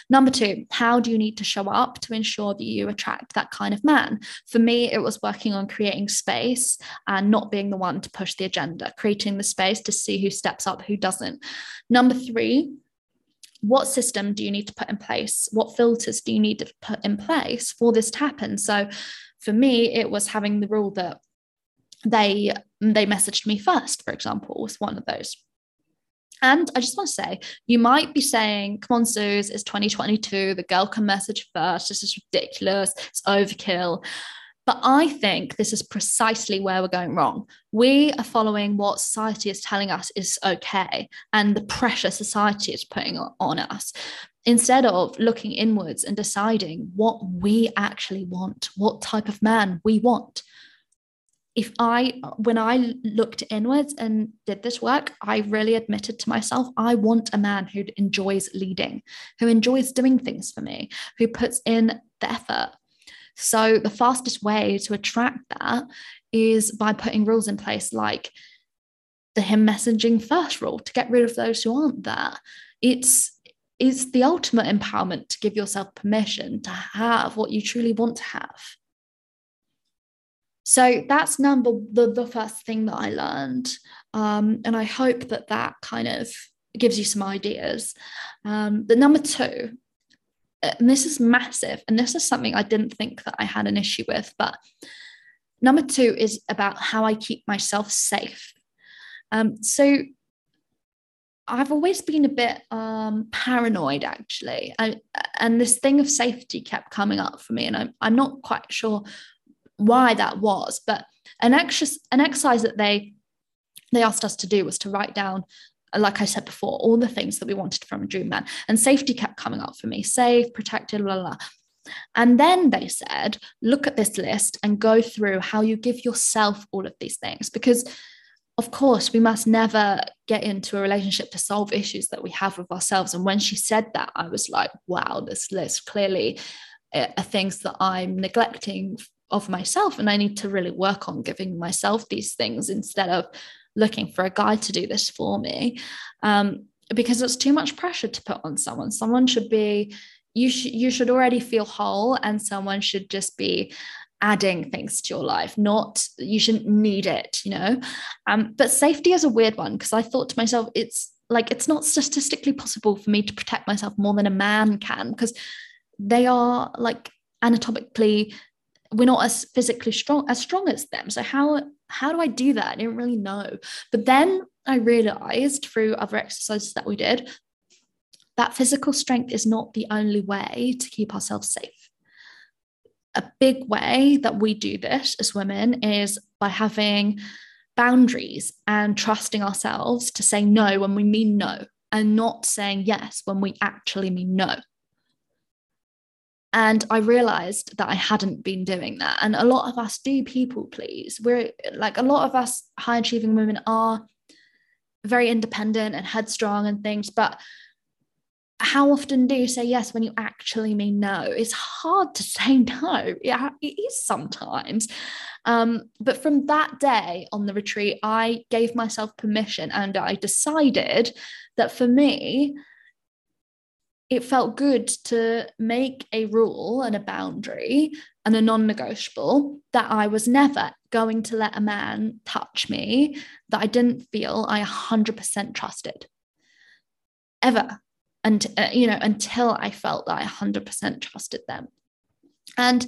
Speaker 1: Number two how do you need to show up to ensure that you attract that kind of man? For me it was working on creating space and not being the one to push the agenda creating the space to see who steps up who doesn't. Number three what system do you need to put in place? What filters do you need to put in place for this to happen? So for me it was having the rule that they they messaged me first for example was one of those and I just want to say, you might be saying, come on, Suze, it's 2022. The girl can message first. This is ridiculous. It's overkill. But I think this is precisely where we're going wrong. We are following what society is telling us is okay and the pressure society is putting on us instead of looking inwards and deciding what we actually want, what type of man we want if I, when I looked inwards and did this work, I really admitted to myself, I want a man who enjoys leading, who enjoys doing things for me, who puts in the effort. So the fastest way to attract that is by putting rules in place like the him messaging first rule to get rid of those who aren't there. It's it's the ultimate empowerment to give yourself permission to have what you truly want to have. So that's number the, the first thing that I learned. Um, and I hope that that kind of gives you some ideas. Um, the number two, and this is massive, and this is something I didn't think that I had an issue with, but number two is about how I keep myself safe. Um, so I've always been a bit um, paranoid, actually, I, and this thing of safety kept coming up for me, and I'm I'm not quite sure why that was. But an exercise, an exercise that they they asked us to do was to write down, like I said before, all the things that we wanted from a dream man. And safety kept coming up for me: safe, protected, blah blah. And then they said, look at this list and go through how you give yourself all of these things because of course, we must never get into a relationship to solve issues that we have with ourselves. And when she said that, I was like, wow, this list clearly uh, are things that I'm neglecting of myself and i need to really work on giving myself these things instead of looking for a guy to do this for me um, because it's too much pressure to put on someone. Someone should be you should you should already feel whole and someone should just be adding things to your life not you shouldn't need it you know? Um, but safety is a weird one because i thought to myself it's like it's not statistically possible for me to protect myself more than a man can because they are like anatomically we're not as physically strong as strong as them. So how how do i do that? I didn't really know. But then i realized through other exercises that we did that physical strength is not the only way to keep ourselves safe. A big way that we do this as women is by having boundaries and trusting ourselves to say no when we mean no and not saying yes when we actually mean no and I realized that I hadn't been doing that. And a lot of us do people please. We're like a lot of us high achieving women are very independent and headstrong and things. But how often do you say yes when you actually mean no? It's hard to <laughs> say no. Yeah, it is sometimes. Um, but from that day on the retreat, I gave myself permission and I decided that for me, it felt good to make a rule and a boundary and a non negotiable that I was never going to let a man touch me that I didn't feel I 100% trusted ever. And, uh, you know, until I felt that I 100% trusted them. And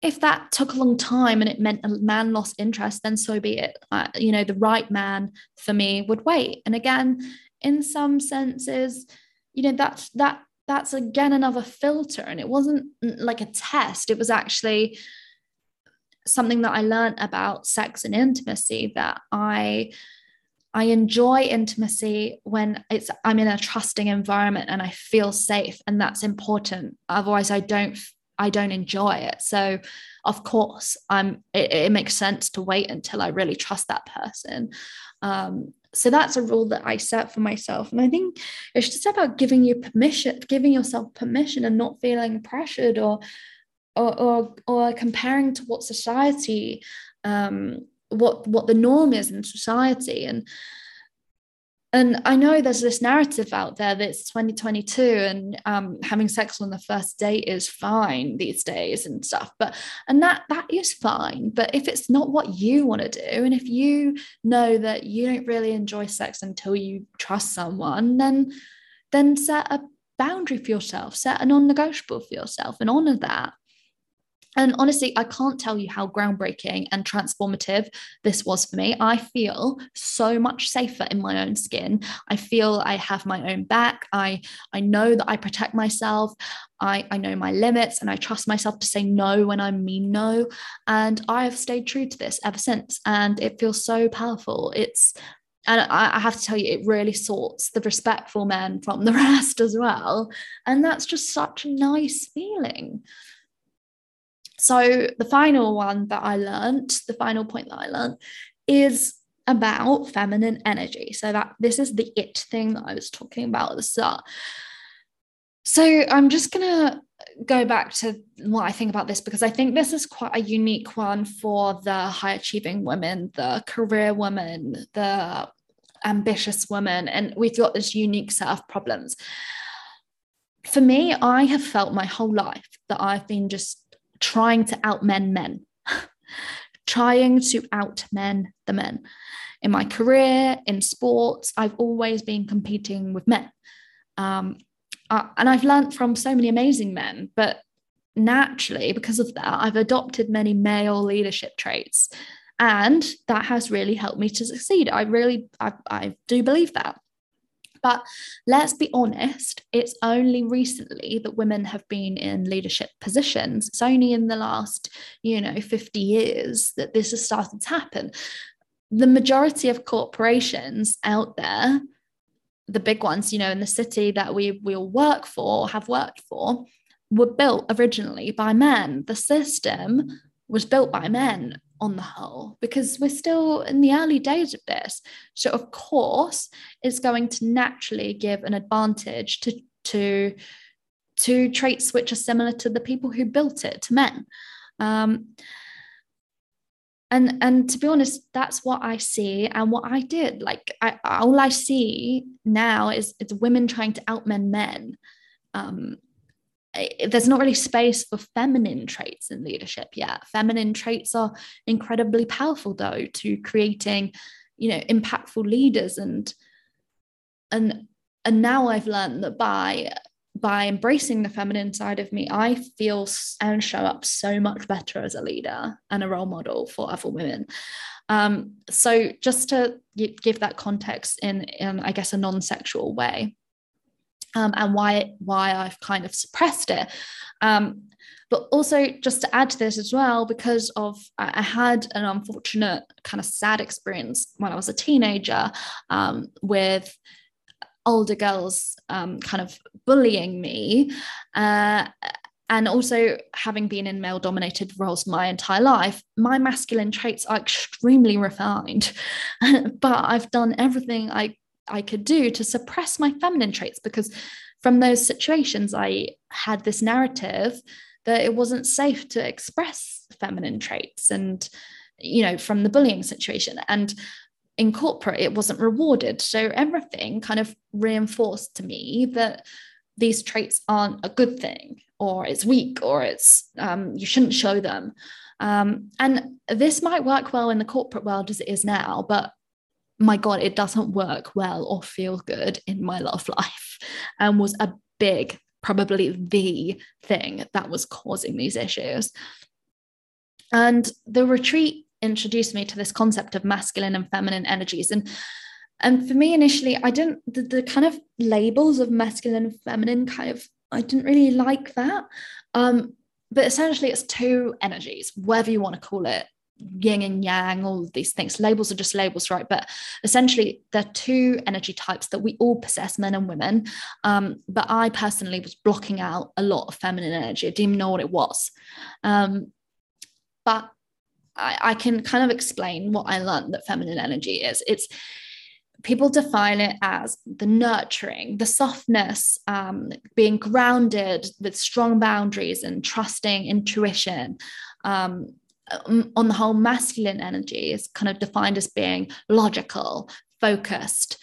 Speaker 1: if that took a long time and it meant a man lost interest, then so be it. Uh, you know, the right man for me would wait. And again, in some senses, you know that's that that's again another filter. And it wasn't like a test. It was actually something that i learned about sex and intimacy that i i enjoy intimacy when it's i'm in a trusting environment and i feel safe and that's important. Otherwise i don't i don't enjoy it. So of course i'm it, it makes sense to wait until i really trust that person. Um, so that's a rule that I set for myself. And I think it's just about giving you permission, giving yourself permission and not feeling pressured or or or, or comparing to what society um, what what the norm is in society and and I know there's this narrative out there that it's 2022 and um, having sex on the first date is fine these days and stuff. But and that that is fine. But if it's not what you want to do, and if you know that you don't really enjoy sex until you trust someone, then then set a boundary for yourself, set a non-negotiable for yourself, and honor that. And honestly, I can't tell you how groundbreaking and transformative this was for me. I feel so much safer in my own skin. I feel I have my own back. I, I know that I protect myself. I, I know my limits and I trust myself to say no when I mean no. And I have stayed true to this ever since. And it feels so powerful. It's and I, I, have to tell you, it really sorts the respectful men from the <laughs> rest as well. And that's just such a nice feeling. So the final one that I learned, the final point that I learned is about feminine energy. So that this is the it thing that I was talking about at the start. So I'm just gonna go back to what I think about this because I think this is quite a unique one for the high achieving women, the career woman, the ambitious woman, and we've got this unique set of problems. For me, I have felt my whole life that I've been just trying to outmen men, <laughs> trying to outmen the men. In my career, in sports, I've always been competing with men. Um, uh, and I've learned from so many amazing men, but naturally, because of that, I've adopted many male leadership traits. And that has really helped me to succeed. I really, I, I do believe that. But let's be honest, it's only recently that women have been in leadership positions. It's only in the last, you know, 50 years that this has started to happen. The majority of corporations out there, the big ones, you know, in the city that we will work for, have worked for, were built originally by men. The system was built by men on the whole because we're still in the early days of this. So of course it's going to naturally give an advantage to to to traits which are similar to the people who built it to men. Um, and and to be honest that's what i see and what i did. Like I, all i see now is it's women trying to outmen men. Um, there's not really space for feminine traits in leadership yet. Feminine traits are incredibly powerful, though, to creating, you know, impactful leaders and and and now I've learned that by by embracing the feminine side of me, I feel and show up so much better as a leader and a role model for other women. Um, so just to give that context in, in I guess, a non-sexual way um, and why why I've kind of suppressed it. Um, but also just to add to this as well, because of I had an unfortunate kind of sad experience when I was a teenager um, with older girls um, kind of bullying me. Uh, and also having been in male dominated roles my entire life my masculine traits are extremely refined <laughs> but i've done everything i I could do to suppress my feminine traits because from those situations I had this narrative that it wasn't safe to express feminine traits and you know from the bullying situation. And in corporate it wasn't rewarded. So everything kind of reinforced to me that these traits aren't a good thing or it's weak or it's um, you shouldn't show them. Um, and this might work well in the corporate world as it is now but my God, it doesn't work well or feel good in my love life, and was a big, probably the thing that was causing these issues. And the retreat introduced me to this concept of masculine and feminine energies. And and for me initially, I didn't the, the kind of labels of masculine and feminine kind of I didn't really like that. Um, but essentially it's two energies, whatever you want to call it, yin and yang, all of these things. Labels are just labels, right? But essentially, there are two energy types that we all possess, men and women. Um, but I personally was blocking out a lot of feminine energy. I didn't know what it was. Um, but I, I can kind of explain what I learned that feminine energy is. It's people define it as the nurturing, the softness, um, being grounded with strong boundaries and trusting intuition. Um, on the whole, masculine energy is kind of defined as being logical, focused,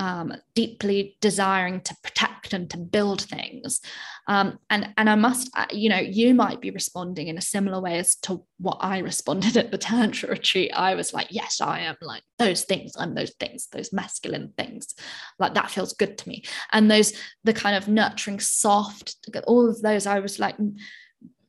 Speaker 1: um, deeply desiring to protect and to build things. Um, and and I must, uh, you know, you might be responding in a similar way as to what I responded at the Tantra retreat. I was like, yes, I am like those things. I'm those things, those masculine things. Like that feels good to me. And those the kind of nurturing, soft, all of those. I was like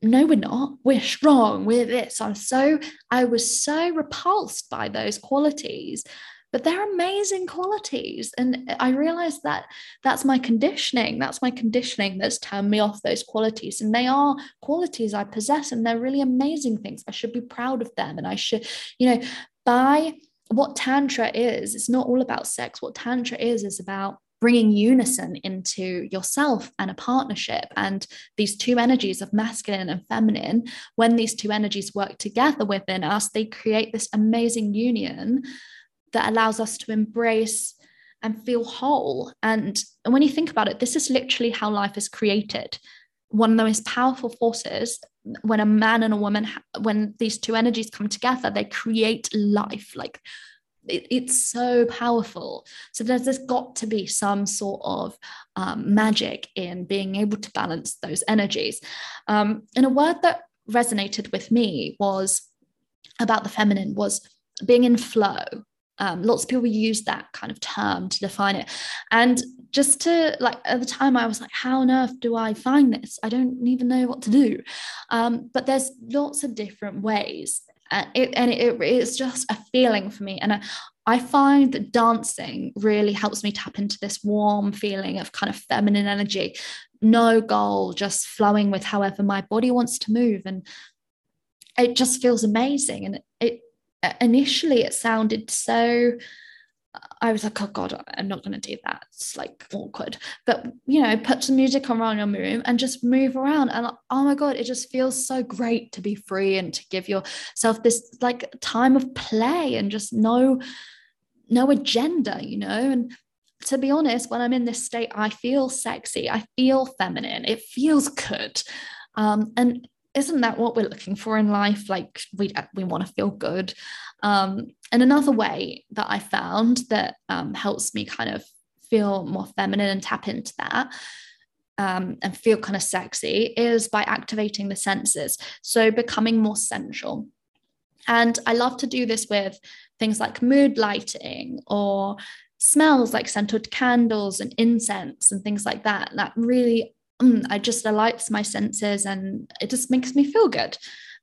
Speaker 1: no we're not. We're strong. We're this. I'm so i was so repulsed by those qualities but they're amazing qualities. And i realized that that's my conditioning. That's my conditioning that's turned me off those qualities. And they are qualities i possess and they're really amazing things. I should be proud of them and i should you know by what tantra is it's not all about sex. What tantra is is about bringing unison into yourself and a partnership. And these two energies of masculine and feminine, when these two energies work together within us, they create this amazing union that allows us to embrace and feel whole. And, and when you think about it, this is literally how life is created. One of the most powerful forces when a man and a woman, when these two energies come together, they create life. Like it, it's so powerful. So there's, there's got to be some sort of um, magic in being able to balance those energies. Um, and a word that resonated with me was about the feminine was being in flow. Um, lots of people use that kind of term to define it. And just to like at the time, I was like, how on earth do I find this? I don't even know what to do. Um, but there's lots of different ways and it, and it, it's just a feeling for me. And I, I find that dancing really helps me tap into this warm feeling of kind of feminine energy. No goal just flowing with however my body wants to move. And it just feels amazing. And it uh, initially it sounded so I was like, oh God, I'm not going to do that. It's like awkward. But, you know, put some music on around your room and just move around. And oh my God, it just feels so great to be free and to give yourself this like time of play and just no, no agenda, you know? And to be honest, when I'm in this state, I feel sexy. I feel feminine. It feels good. Um, and isn't that what we're looking for in life? Like we, we want to feel good. Um, and another way that I found that um, helps me kind of feel more feminine and tap into that um, and feel kind of sexy is by activating the senses. So becoming more sensual. And I love to do this with things like mood lighting or smells like scented candles and incense and things like that. That really, mm, I just delights my senses and it just makes me feel good.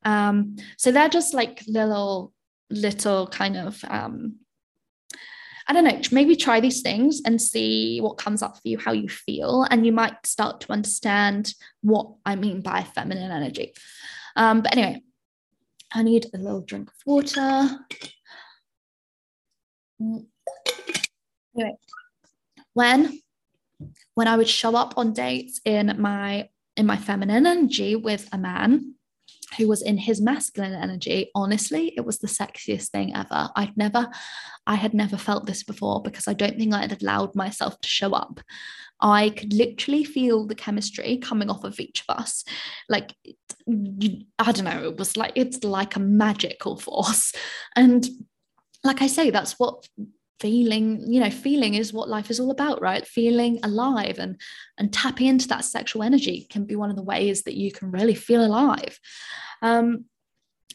Speaker 1: Um, so they're just like little little kind of um, I don't know, maybe try these things and see what comes up for you, how you feel, and you might start to understand what I mean by feminine energy. Um, but anyway, I need a little drink of water. Anyway, when when I would show up on dates in my in my feminine energy with a man, who was in his masculine energy, honestly, it was the sexiest thing ever. I'd never, I had never felt this before because I don't think I had allowed myself to show up. I could literally feel the chemistry coming off of each of us. Like, I don't know, it was like, it's like a magical force. And like I say, that's what feeling you know feeling is what life is all about right? Feeling alive and and tapping into that sexual energy can be one of the ways that you can really feel alive. Um,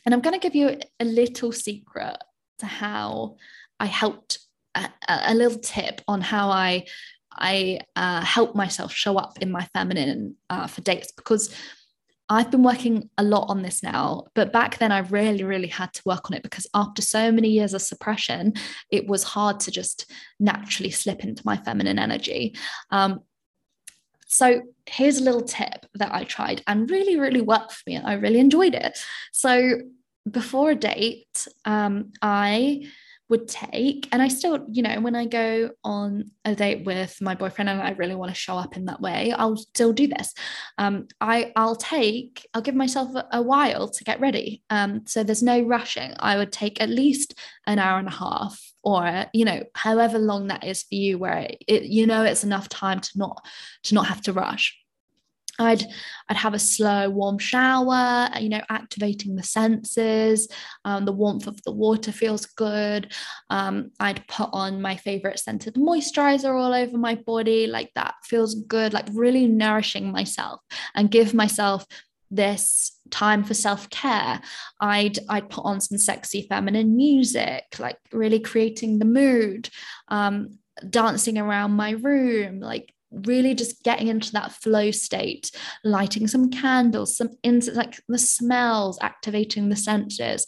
Speaker 1: and i'm going to give you a little secret to how i helped a, a little tip on how i i uh, help myself show up in my feminine uh, for dates because I've been working a lot on this now, but back then I really, really had to work on it because after so many years of suppression, it was hard to just naturally slip into my feminine energy. Um, so here's a little tip that I tried and really, really worked for me, and I really enjoyed it. So before a date, um, I would take. And i still you know when i go on a date with my boyfriend and i really want to show up in that way i'll still do this. Um, i i'll take i'll give myself a, a while to get ready. Um, so there's no rushing. I would take at least an hour and a half or you know however long that is for you where it, you know it's enough time to not to not have to rush I'd I'd have a slow warm shower, you know, activating the senses. Um, the warmth of the water feels good. Um, I'd put on my favorite scented moisturizer all over my body, like that feels good, like really nourishing myself and give myself this time for self-care i'd i'd put on some sexy feminine music like really creating the mood um, dancing around my room like really just getting into that flow state, lighting some candles, some incense, like the smells, activating the senses.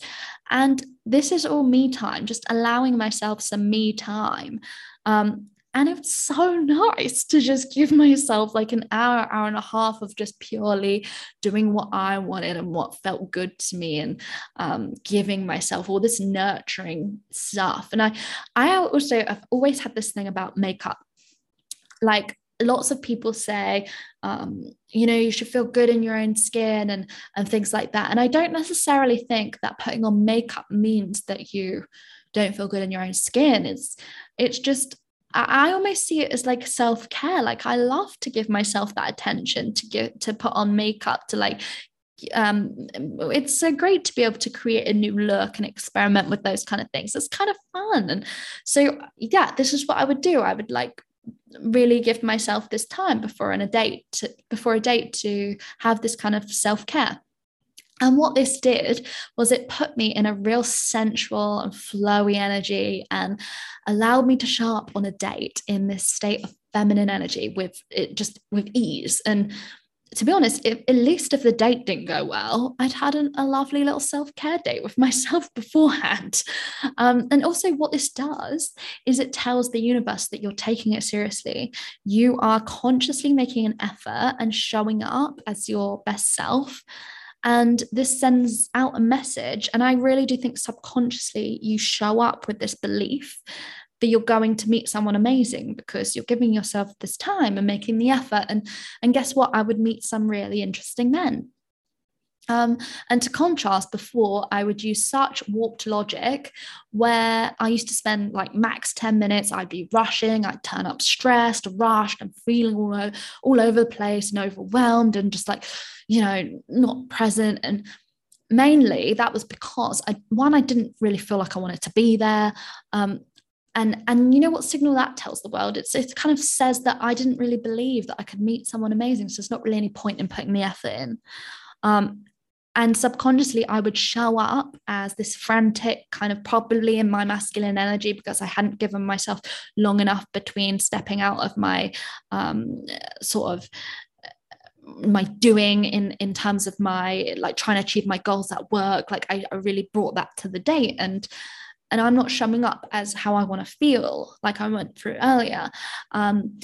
Speaker 1: And this is all me time, just allowing myself some me time. Um, and it's so <laughs> nice to just give myself like an hour, hour and a half of just purely doing what I wanted and what felt good to me and um, giving myself all this nurturing stuff. And I, I also, I've always had this thing about makeup. Like lots of people say um, you know you should feel good in your own skin and and things like that. And i don't necessarily think that putting on makeup means that you don't feel good in your own skin. It's it's just I almost see it as like self care. Like I love to give myself that attention to get to put on makeup to like um it's so great to be able to create a new look and experiment with those kind of things. It's kind of fun. And so yeah this is what i would do. I would like really give myself this time before on a date to, before a date to have this kind of self-care. And what this did was it put me in a real sensual and flowy energy and allowed me to show up on a date in this state of feminine energy with it just with ease. And to be honest, if, at least if the date didn't go well, I'd had an, a lovely little self care date with <laughs> myself beforehand. Um, and also, what this does is it tells the universe that you're taking it seriously. You are consciously making an effort and showing up as your best self. And this sends out a message. And I really do think subconsciously you show up with this belief that you're going to meet someone amazing because you're giving yourself this time and making the effort and and guess what i would meet some really interesting men um, and to contrast, before I would use such warped logic where I used to spend like max 10 minutes, I'd be rushing, I'd turn up stressed, rushed, and feeling all, over, all over the place and overwhelmed and just like, you know, not present. And mainly that was because I, one, I didn't really feel like I wanted to be there. Um, and and you know what signal that tells the world? It's it kind of says that i didn't really believe that i could meet someone amazing so there's not really any point in putting the effort in. Um, and subconsciously i would show up as this frantic kind of probably in my masculine energy because i hadn't given myself long enough between stepping out of my um, sort of my doing in in terms of my like trying to achieve my goals at work. Like I, I really brought that to the date. And and I'm not showing up as how I want to feel, like I went through earlier. Um,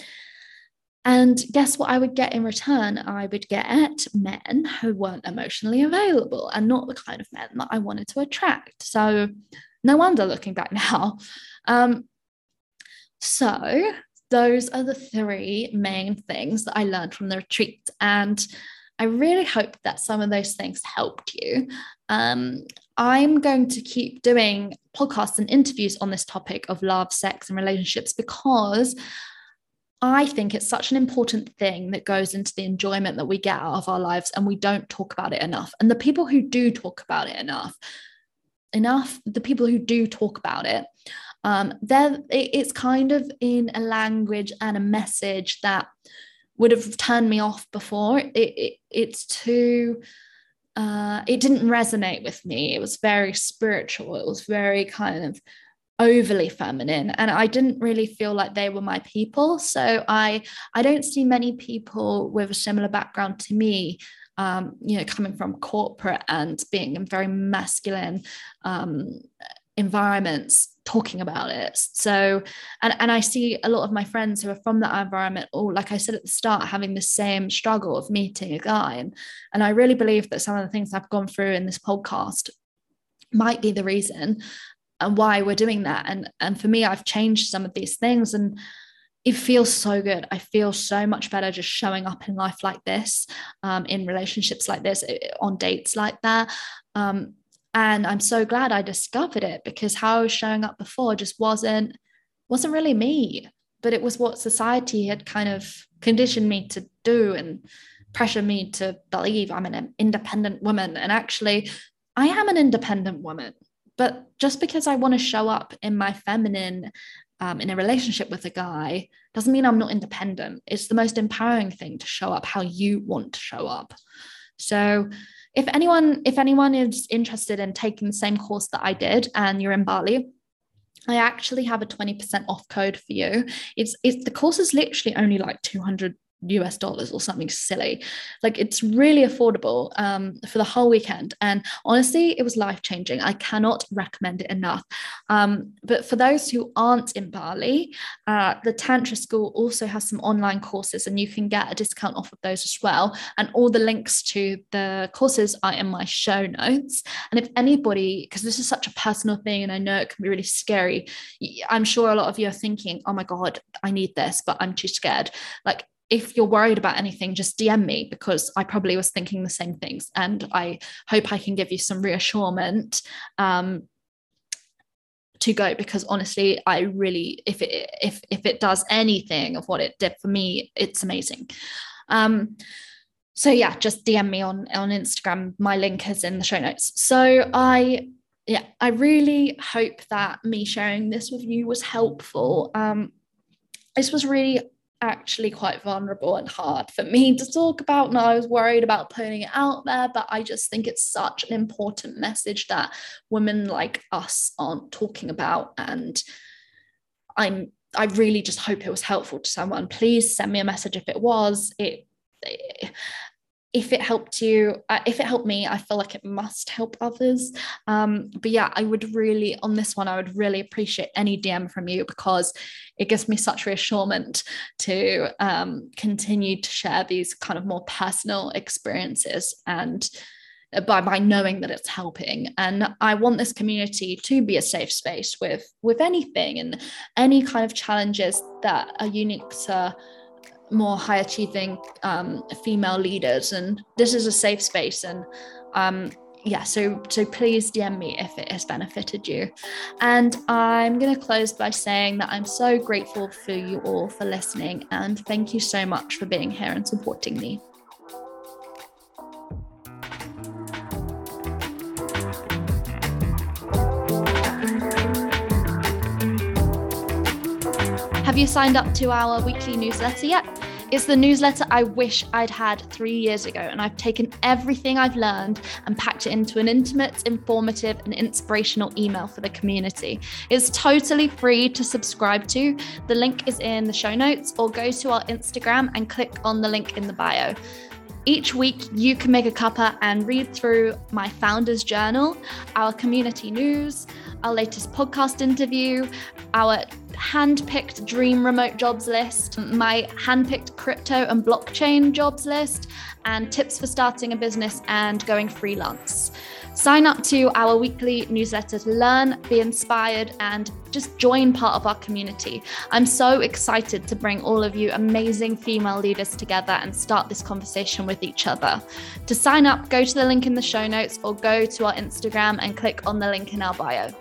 Speaker 1: and guess what I would get in return? I would get men who weren't emotionally available and not the kind of men that I wanted to attract. So, no wonder looking back <laughs> now. Um, so, those are the three main things that I learned from the retreat. And I really hope that some of those things helped you. Um, I'm going to keep doing podcasts and interviews on this topic of love, sex, and relationships because I think it's such an important thing that goes into the enjoyment that we get out of our lives, and we don't talk about it enough. And the people who do talk about it enough, enough, the people who do talk about it, um, then it's kind of in a language and a message that would have turned me off before. It, it, it's too uh, it didn't resonate with me. It was very spiritual. It was very kind of overly feminine and i didn't really feel like they were my people so i i don't see many people with a similar background to me um, you know coming from corporate and being in very masculine um, environments talking about it so and, and i see a lot of my friends who are from that environment all like i said at the start having the same struggle of meeting a guy and and i really believe that some of the things i've gone through in this podcast might be the reason and why we're doing that and and for me i've changed some of these things and it feels so good. I feel so much better just showing up in life like this, um, in relationships like this, on dates like that. Um, and i'm so glad i discovered it because how i was showing up before just wasn't wasn't really me but it was what society had kind of conditioned me to do and pressure me to believe I'm an independent woman. And actually, I am an independent woman. But just because I want to show up in my feminine um, in a relationship with a guy doesn't mean I'm not independent. It's the most empowering thing to show up how you want to show up. So if anyone if anyone is interested in taking the same course that I did and you're in Bali, I actually have a 20% off code for you. It's it's the course is literally only like 200 US dollars or something silly. Like it's really affordable um, for the whole weekend. And honestly, it was life changing. I cannot recommend it enough. Um, but for those who aren't in Bali, uh, the Tantra School also has some online courses, and you can get a discount off of those as well. And all the links to the courses are in my show notes. And if anybody, because this is such a personal thing, and I know it can be really scary, I'm sure a lot of you are thinking, oh my God, I need this, but I'm too scared. Like, if you're worried about anything, just DM me because I probably was thinking the same things. And I hope I can give you some reassurance um, to go because honestly, I really, if it if if it does anything of what it did for me, it's amazing. Um, so yeah, just DM me on on Instagram. My link is in the show notes. So I yeah, I really hope that me sharing this with you was helpful. Um, this was really actually quite vulnerable and hard for me to talk about. And I was worried about putting it out there, but I just think it's such an important message that women like us aren't talking about. And I'm I really just hope it was helpful to someone. Please send me a message if it was. It, it if it helped you, uh, if it helped me, I feel like it must help others. Um, but yeah, I would really, on this one, I would really appreciate any DM from you because it gives me such reassurance to um, continue to share these kind of more personal experiences and uh, by by knowing that it's helping and i want this community to be a safe space with with anything and any kind of challenges that are unique to more high achieving um, female leaders and this is a safe space and um, yeah so so please dm me if it has benefited you and i'm going to close by saying that i'm so grateful for you all for listening and thank you so much for being here and supporting me Have you signed up to our weekly newsletter yet? It's the newsletter I wish I'd had three years ago, and I've taken everything I've learned and packed it into an intimate, informative, and inspirational email for the community. It's totally free to subscribe to. The link is in the show notes, or go to our Instagram and click on the link in the bio. Each week, you can make a cuppa and read through my founder's journal, our community news, our latest podcast interview, our hand-picked dream remote jobs list, my hand-picked crypto and blockchain jobs list, and tips for starting a business and going freelance. Sign up to our weekly newsletter to learn, be inspired, and just join part of our community. I'm so excited to bring all of you amazing female leaders together and start this conversation with each other. To sign up, go to the link in the show notes or go to our Instagram and click on the link in our bio.